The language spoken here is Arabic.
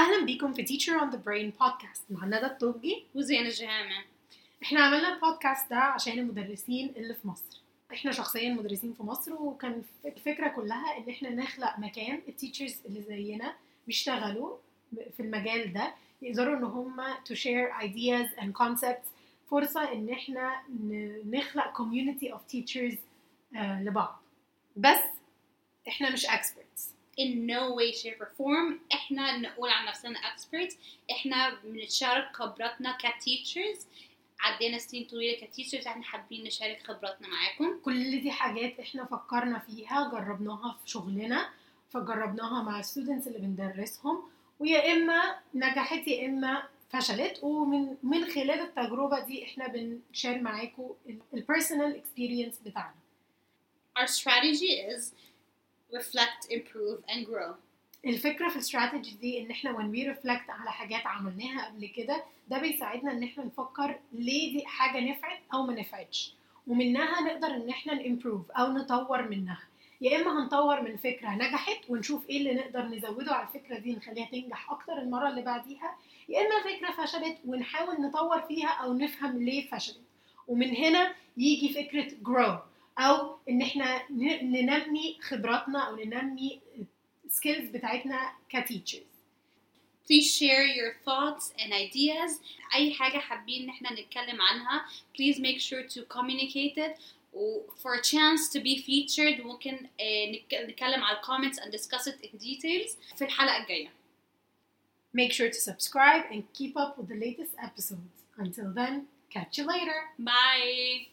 أهلا بيكم في Teacher on the Brain بودكاست مع ندى الطوبجي وزين الجهامة. إحنا عملنا البودكاست ده عشان المدرسين اللي في مصر. إحنا شخصيا مدرسين في مصر وكان الفكرة كلها إن إحنا نخلق مكان التيتشرز اللي زينا بيشتغلوا في المجال ده يقدروا إن هم to share ideas and concepts. فرصة إن إحنا نخلق of teachers آه، لبعض. بس إحنا مش experts. In no way shape or form. إحنا نقول عن نفسنا experts. إحنا بنتشارك خبراتنا ك teachers عدينا سنين طويلة ك teachers إحنا حابين نشارك خبراتنا معاكم. كل دي حاجات إحنا فكرنا فيها جربناها في شغلنا فجربناها مع ال students اللي بندرسهم. ويا إما نجحت يا إما فشلت. ومن من خلال التجربة دي إحنا بن share معاكم ال personal experience بتاعنا. Our strategy is reflect improve and grow. الفكرة في الاستراتيجي دي إن إحنا when we reflect على حاجات عملناها قبل كده ده بيساعدنا إن إحنا نفكر ليه دي حاجة نفعت أو ما نفعتش. ومنها نقدر إن إحنا ن improve أو نطور منها. يا إما هنطور من فكرة نجحت ونشوف إيه اللي نقدر نزوده على الفكرة دي نخليها تنجح أكتر المرة اللي بعديها يا إما فكره فشلت ونحاول نطور فيها أو نفهم ليه فشلت. ومن هنا يجي فكرة grow. أو ان إحنا ننمي خبراتنا أو ننمي سكيلز بتاعتنا كتيتشرز please share your thoughts and ideas اي حاجة حابين ان إحنا نتكلم عنها please make sure to communicate it for a chance to be featured ممكن آه، نتكلم على comments and discuss it in details في الحلقة الجاية Make sure to subscribe and keep up with the latest episodes. Until then, catch you later. Bye